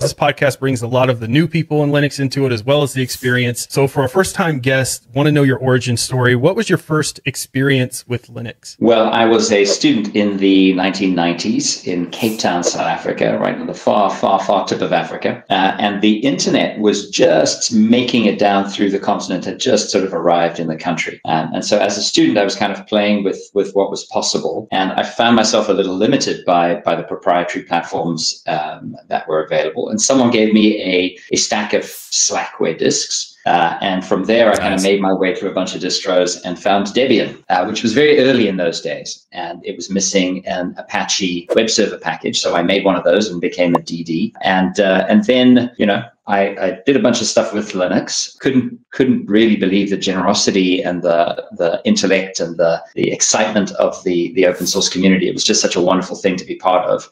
This podcast brings a lot of the new people in Linux into it as well as the experience. So for a first time guest, want to know your origin story. What was your first experience with Linux? Well, I was a student in the 1990s in Cape Town, South Africa, right in the far, far, far tip of Africa. Uh, and the internet was just making it down through the continent, had just sort of arrived in the country. Um, and so as a student, I was kind of playing with, with what was possible. And I found myself a little limited by, by the proprietary platforms um, that were available and someone gave me a, a stack of Slackware disks. Uh, and from there, I nice. kind of made my way through a bunch of distros and found Debian, uh, which was very early in those days. And it was missing an Apache web server package. So I made one of those and became a DD. And, uh, and then, you know, I, I, did a bunch of stuff with Linux. Couldn't couldn't really believe the generosity and the the intellect and the the excitement of the the open source community. It was just such a wonderful thing to be part of.